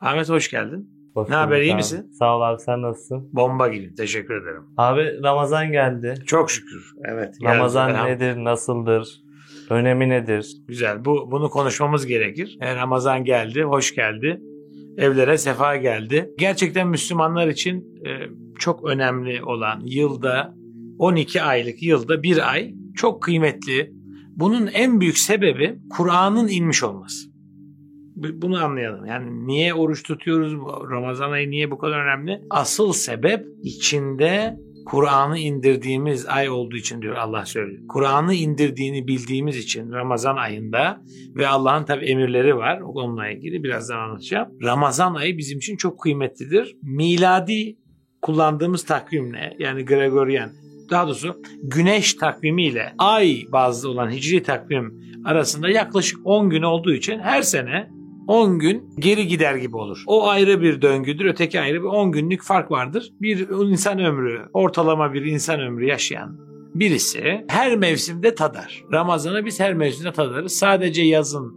Ahmet hoş geldin. Hoş Ne haber, iyi abi. misin? Sağ ol abi sen nasılsın? Bomba gibi. Teşekkür ederim. Abi Ramazan geldi. Çok şükür. Evet. geldi. Ramazan Elham- nedir, nasıldır, önemi nedir? Güzel. Bu bunu konuşmamız gerekir. E, Ramazan geldi, hoş geldi. Evlere sefa geldi. Gerçekten Müslümanlar için e, çok önemli olan yılda 12 aylık yılda bir ay çok kıymetli. Bunun en büyük sebebi Kur'an'ın inmiş olması. Bu- Bunu anlayalım. Yani niye oruç tutuyoruz? Ramazan ayı niye bu kadar önemli? Asıl sebep içinde Kur'an'ı indirdiğimiz ay olduğu için diyor Allah söylüyor. Kur'an'ı indirdiğini bildiğimiz için Ramazan ayında ve Allah'ın tabi emirleri var. Onunla ilgili birazdan anlatacağım. Ramazan ayı bizim için çok kıymetlidir. Miladi kullandığımız takvimle yani Gregorian daha doğrusu güneş takvimiyle ay bazlı olan hicri takvim arasında yaklaşık 10 gün olduğu için her sene 10 gün geri gider gibi olur. O ayrı bir döngüdür, öteki ayrı bir 10 günlük fark vardır. Bir insan ömrü, ortalama bir insan ömrü yaşayan birisi her mevsimde tadar. Ramazan'ı biz her mevsimde tadarız. Sadece yazın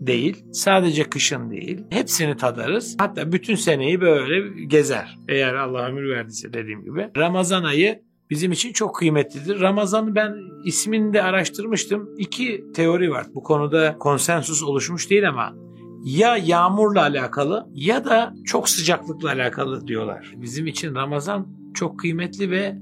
değil, sadece kışın değil. Hepsini tadarız. Hatta bütün seneyi böyle gezer. Eğer Allah ömür verdiyse dediğim gibi. Ramazan ayı bizim için çok kıymetlidir. Ramazan'ı ben ismini de araştırmıştım. İki teori var. Bu konuda konsensus oluşmuş değil ama ya yağmurla alakalı ya da çok sıcaklıkla alakalı diyorlar. Bizim için Ramazan çok kıymetli ve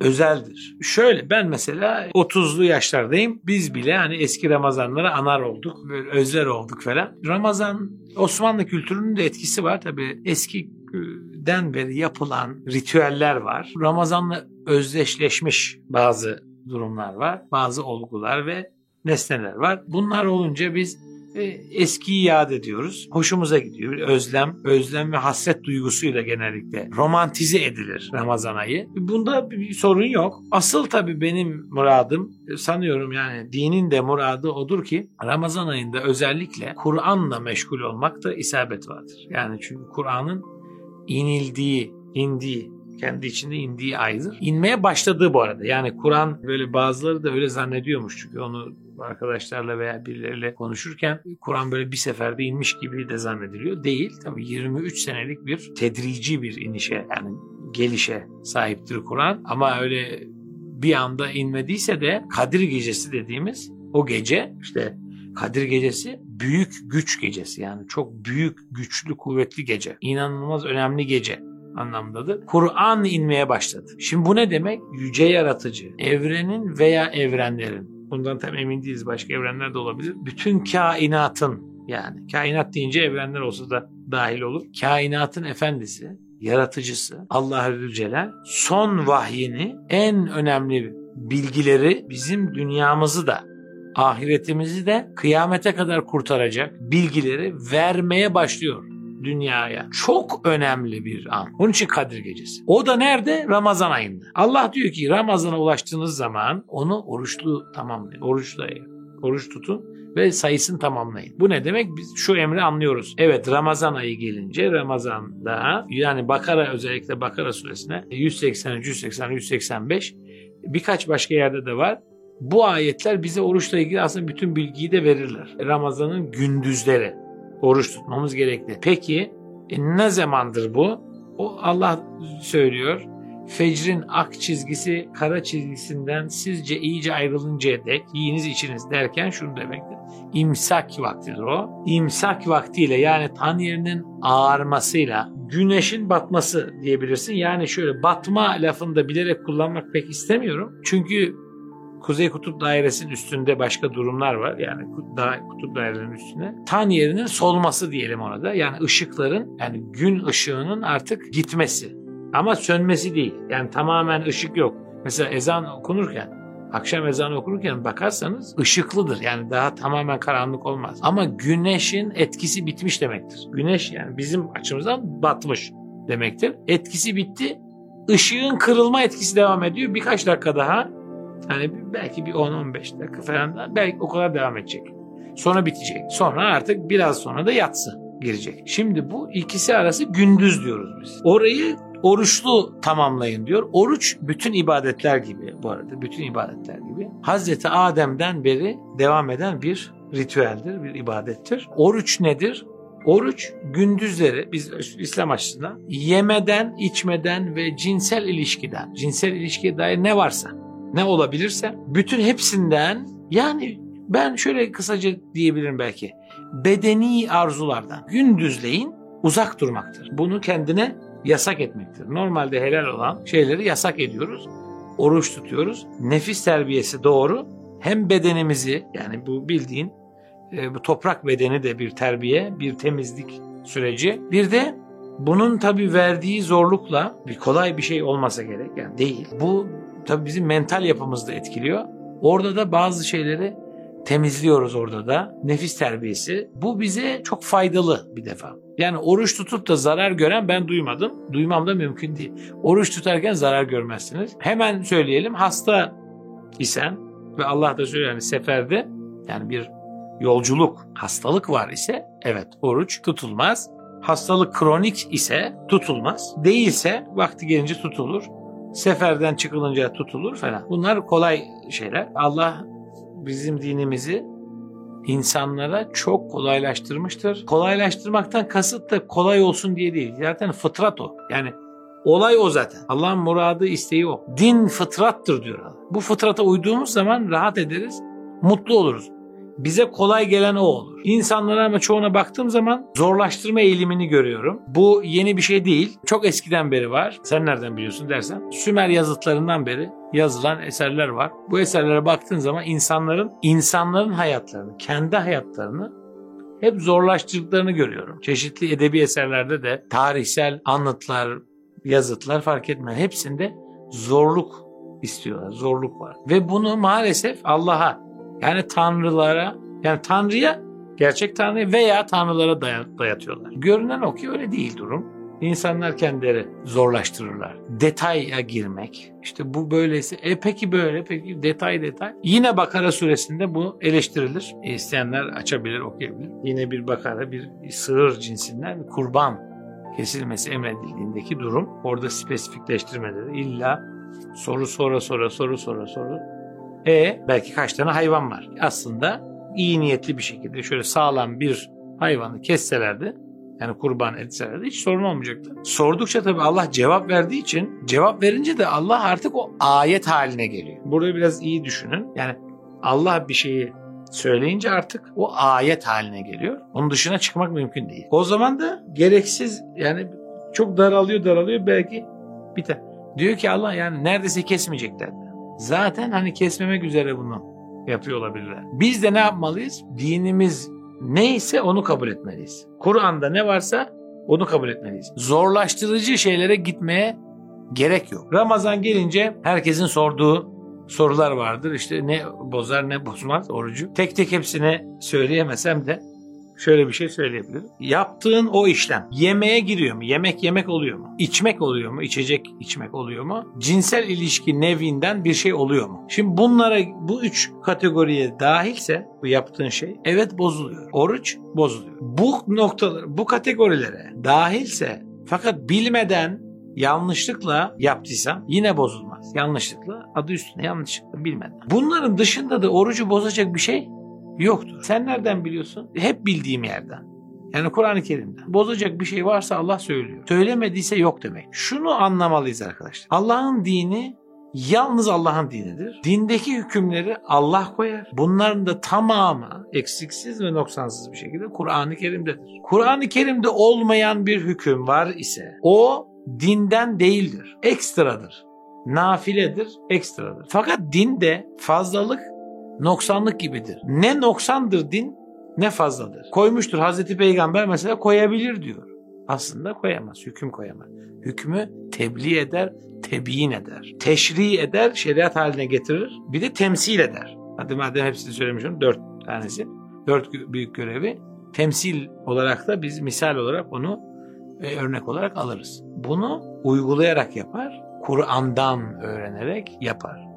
özeldir. Şöyle ben mesela 30'lu yaşlardayım. Biz bile hani eski Ramazanlara anar olduk. Böyle özler olduk falan. Ramazan Osmanlı kültürünün de etkisi var. Tabii eskiden beri yapılan ritüeller var. Ramazanla özdeşleşmiş bazı durumlar var. Bazı olgular ve nesneler var. Bunlar olunca biz eskiyi yad ediyoruz. Hoşumuza gidiyor. Özlem, özlem ve hasret duygusuyla genellikle romantize edilir Ramazan ayı. Bunda bir sorun yok. Asıl tabii benim muradım e, sanıyorum yani dinin de muradı odur ki Ramazan ayında özellikle Kur'an'la meşgul olmakta isabet vardır. Yani çünkü Kur'an'ın inildiği, indiği, kendi içinde indiği aydır. İnmeye başladığı bu arada. Yani Kur'an böyle bazıları da öyle zannediyormuş. Çünkü onu arkadaşlarla veya birileriyle konuşurken Kur'an böyle bir seferde inmiş gibi de zannediliyor. Değil. Tabii 23 senelik bir tedrici bir inişe yani gelişe sahiptir Kur'an. Ama öyle bir anda inmediyse de Kadir Gecesi dediğimiz o gece işte Kadir Gecesi büyük güç gecesi yani çok büyük, güçlü, kuvvetli gece. İnanılmaz önemli gece anlamdadır. Kur'an inmeye başladı. Şimdi bu ne demek? Yüce yaratıcı, evrenin veya evrenlerin, bundan tam emin değiliz başka evrenler de olabilir. Bütün kainatın yani kainat deyince evrenler olsa da dahil olur. Kainatın efendisi, yaratıcısı Allah Celal son vahyini en önemli bilgileri bizim dünyamızı da ahiretimizi de kıyamete kadar kurtaracak bilgileri vermeye başlıyor dünyaya. Çok önemli bir an. Onun için Kadir Gecesi. O da nerede? Ramazan ayında. Allah diyor ki Ramazan'a ulaştığınız zaman onu oruçlu tamamlayın. Oruçla oruç tutun ve sayısını tamamlayın. Bu ne demek? Biz şu emri anlıyoruz. Evet Ramazan ayı gelince Ramazan'da yani Bakara özellikle Bakara suresine 180, 180, 185 birkaç başka yerde de var. Bu ayetler bize oruçla ilgili aslında bütün bilgiyi de verirler. Ramazan'ın gündüzleri oruç tutmamız gerekli. Peki e, ne zamandır bu? O Allah söylüyor. Fecrin ak çizgisi kara çizgisinden sizce iyice ayrılıncaya dek yiyiniz içiniz derken şunu demektir. İmsak vaktidir o. İmsak vaktiyle yani tan yerinin ağarmasıyla güneşin batması diyebilirsin. Yani şöyle batma lafını da bilerek kullanmak pek istemiyorum. Çünkü Kuzey Kutup Dairesi'nin üstünde başka durumlar var. Yani da, kutup dairesinin üstüne. Tan yerinin solması diyelim ona da. Yani ışıkların yani gün ışığının artık gitmesi. Ama sönmesi değil. Yani tamamen ışık yok. Mesela ezan okunurken akşam ezanı okurken bakarsanız ışıklıdır. Yani daha tamamen karanlık olmaz. Ama güneşin etkisi bitmiş demektir. Güneş yani bizim açımızdan batmış demektir. Etkisi bitti. Işığın kırılma etkisi devam ediyor. Birkaç dakika daha Hani belki bir 10-15 dakika falan da belki o kadar devam edecek. Sonra bitecek. Sonra artık biraz sonra da yatsı girecek. Şimdi bu ikisi arası gündüz diyoruz biz. Orayı oruçlu tamamlayın diyor. Oruç bütün ibadetler gibi bu arada bütün ibadetler gibi. Hazreti Adem'den beri devam eden bir ritüeldir, bir ibadettir. Oruç nedir? Oruç gündüzleri biz İslam açısından yemeden, içmeden ve cinsel ilişkiden, cinsel ilişkiye dair ne varsa, ne olabilirse bütün hepsinden yani ben şöyle kısaca diyebilirim belki. Bedeni arzulardan gündüzleyin uzak durmaktır. Bunu kendine yasak etmektir. Normalde helal olan şeyleri yasak ediyoruz. Oruç tutuyoruz. Nefis terbiyesi doğru. Hem bedenimizi yani bu bildiğin e, bu toprak bedeni de bir terbiye, bir temizlik süreci. Bir de bunun tabi verdiği zorlukla bir kolay bir şey olmasa gerek yani değil. Bu tabi bizim mental yapımızı da etkiliyor. Orada da bazı şeyleri temizliyoruz orada da. Nefis terbiyesi. Bu bize çok faydalı bir defa. Yani oruç tutup da zarar gören ben duymadım. Duymam da mümkün değil. Oruç tutarken zarar görmezsiniz. Hemen söyleyelim hasta isen ve Allah da söylüyor yani seferde yani bir yolculuk, hastalık var ise evet oruç tutulmaz. Hastalık kronik ise tutulmaz. Değilse vakti gelince tutulur. Seferden çıkılınca tutulur falan. Bunlar kolay şeyler. Allah bizim dinimizi insanlara çok kolaylaştırmıştır. Kolaylaştırmaktan kasıt da kolay olsun diye değil. Zaten fıtrat o. Yani olay o zaten. Allah'ın muradı, isteği o. Din fıtrattır diyor Allah. Bu fıtrata uyduğumuz zaman rahat ederiz, mutlu oluruz. Bize kolay gelen o olur. İnsanlara ama çoğuna baktığım zaman zorlaştırma eğilimini görüyorum. Bu yeni bir şey değil. Çok eskiden beri var. Sen nereden biliyorsun dersen. Sümer yazıtlarından beri yazılan eserler var. Bu eserlere baktığın zaman insanların insanların hayatlarını, kendi hayatlarını hep zorlaştırdıklarını görüyorum. Çeşitli edebi eserlerde de tarihsel anıtlar, yazıtlar fark etmez. Hepsinde zorluk istiyorlar. Zorluk var. Ve bunu maalesef Allah'a yani tanrılara yani tanrıya gerçek tanrıya veya tanrılara dayatıyorlar. Görünen o ki öyle değil durum. İnsanlar kendileri zorlaştırırlar. Detaya girmek. İşte bu böyleyse. E peki böyle peki detay detay. Yine Bakara suresinde bu eleştirilir. E, isteyenler açabilir okuyabilir. Yine bir Bakara bir sığır cinsinden kurban kesilmesi emredildiğindeki durum. Orada spesifikleştirmeleri illa soru sonra sonra soru sonra soru e belki kaç tane hayvan var. Aslında iyi niyetli bir şekilde şöyle sağlam bir hayvanı kesselerdi yani kurban etselerdi hiç sorun olmayacaktı. Sordukça tabii Allah cevap verdiği için cevap verince de Allah artık o ayet haline geliyor. Burada biraz iyi düşünün. Yani Allah bir şeyi söyleyince artık o ayet haline geliyor. Onun dışına çıkmak mümkün değil. O zaman da gereksiz yani çok daralıyor daralıyor belki biter. Diyor ki Allah yani neredeyse kesmeyecekler zaten hani kesmemek üzere bunu yapıyor olabilirler. Biz de ne yapmalıyız? Dinimiz neyse onu kabul etmeliyiz. Kur'an'da ne varsa onu kabul etmeliyiz. Zorlaştırıcı şeylere gitmeye gerek yok. Ramazan gelince herkesin sorduğu sorular vardır. İşte ne bozar ne bozmaz orucu. Tek tek hepsini söyleyemesem de şöyle bir şey söyleyebilirim. Yaptığın o işlem yemeğe giriyor mu? Yemek yemek oluyor mu? İçmek oluyor mu? İçecek içmek oluyor mu? Cinsel ilişki nevinden bir şey oluyor mu? Şimdi bunlara bu üç kategoriye dahilse bu yaptığın şey evet bozuluyor. Oruç bozuluyor. Bu noktalar bu kategorilere dahilse fakat bilmeden yanlışlıkla yaptıysam yine bozulmaz. Yanlışlıkla adı üstüne yanlışlıkla bilmeden. Bunların dışında da orucu bozacak bir şey Yoktur. Sen nereden biliyorsun? Hep bildiğim yerden. Yani Kur'an-ı Kerim'den. Bozacak bir şey varsa Allah söylüyor. Söylemediyse yok demek. Şunu anlamalıyız arkadaşlar. Allah'ın dini yalnız Allah'ın dinidir. Dindeki hükümleri Allah koyar. Bunların da tamamı eksiksiz ve noksansız bir şekilde Kur'an-ı Kerim'dedir. Kur'an-ı Kerim'de olmayan bir hüküm var ise o dinden değildir. Ekstradır. Nafiledir, ekstradır. Fakat dinde fazlalık noksanlık gibidir. Ne noksandır din ne fazladır. Koymuştur Hazreti Peygamber mesela koyabilir diyor. Aslında koyamaz, hüküm koyamaz. Hükmü tebliğ eder, tebiyin eder. Teşri eder, şeriat haline getirir. Bir de temsil eder. Hadi madem hepsini söylemişim, dört tanesi. Dört büyük görevi. Temsil olarak da biz misal olarak onu e, örnek olarak alırız. Bunu uygulayarak yapar, Kur'an'dan öğrenerek yapar.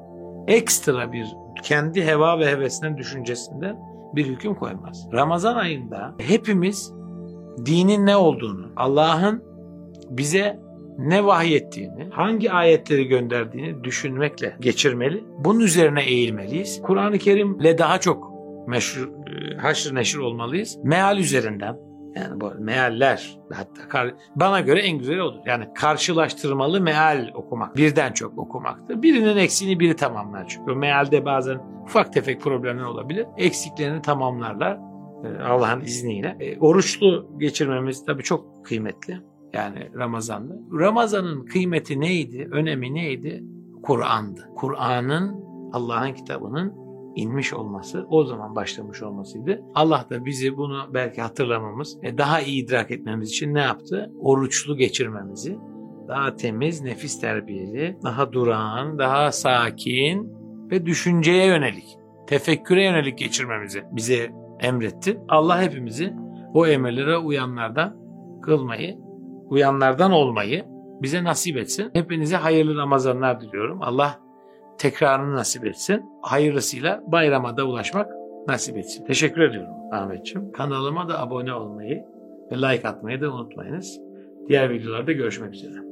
Ekstra bir kendi heva ve hevesinden düşüncesinden bir hüküm koymaz. Ramazan ayında hepimiz dinin ne olduğunu, Allah'ın bize ne vahyettiğini, hangi ayetleri gönderdiğini düşünmekle geçirmeli. Bunun üzerine eğilmeliyiz. Kur'an-ı Kerim'le daha çok meşhur, e, haşr neşir olmalıyız. Meal üzerinden, Yani bu mealler hatta kar- bana göre en güzeli odur. Yani karşılaştırmalı meal okumak. Birden çok okumaktır. Birinin eksiğini biri tamamlar çünkü. O mealde bazen ufak tefek problemler olabilir. Eksiklerini tamamlarlar e, Allah'ın izniyle. E, oruçlu geçirmemiz tabii çok kıymetli. Yani Ramazan'da. Ramazan'ın kıymeti neydi? Önemi neydi? Kur'an'dı. Kur'an'ın Allah'ın kitabının inmiş olması, o zaman başlamış olmasıydı. Allah da bizi bunu belki hatırlamamız, e, daha iyi idrak etmemiz için ne yaptı? Oruçlu geçirmemizi, daha temiz, nefis terbiyeli, daha durağan, daha sakin ve düşünceye yönelik, tefekküre yönelik geçirmemizi bize emretti. Allah hepimizi o emirlere uyanlardan kılmayı, uyanlardan olmayı bize nasip etsin. Hepinize hayırlı Ramazanlar diliyorum. Allah tekrarını nasip etsin. Hayırlısıyla bayrama da ulaşmak nasip etsin. Teşekkür ediyorum Ahmetciğim. Kanalıma da abone olmayı ve like atmayı da unutmayınız. Diğer videolarda görüşmek üzere.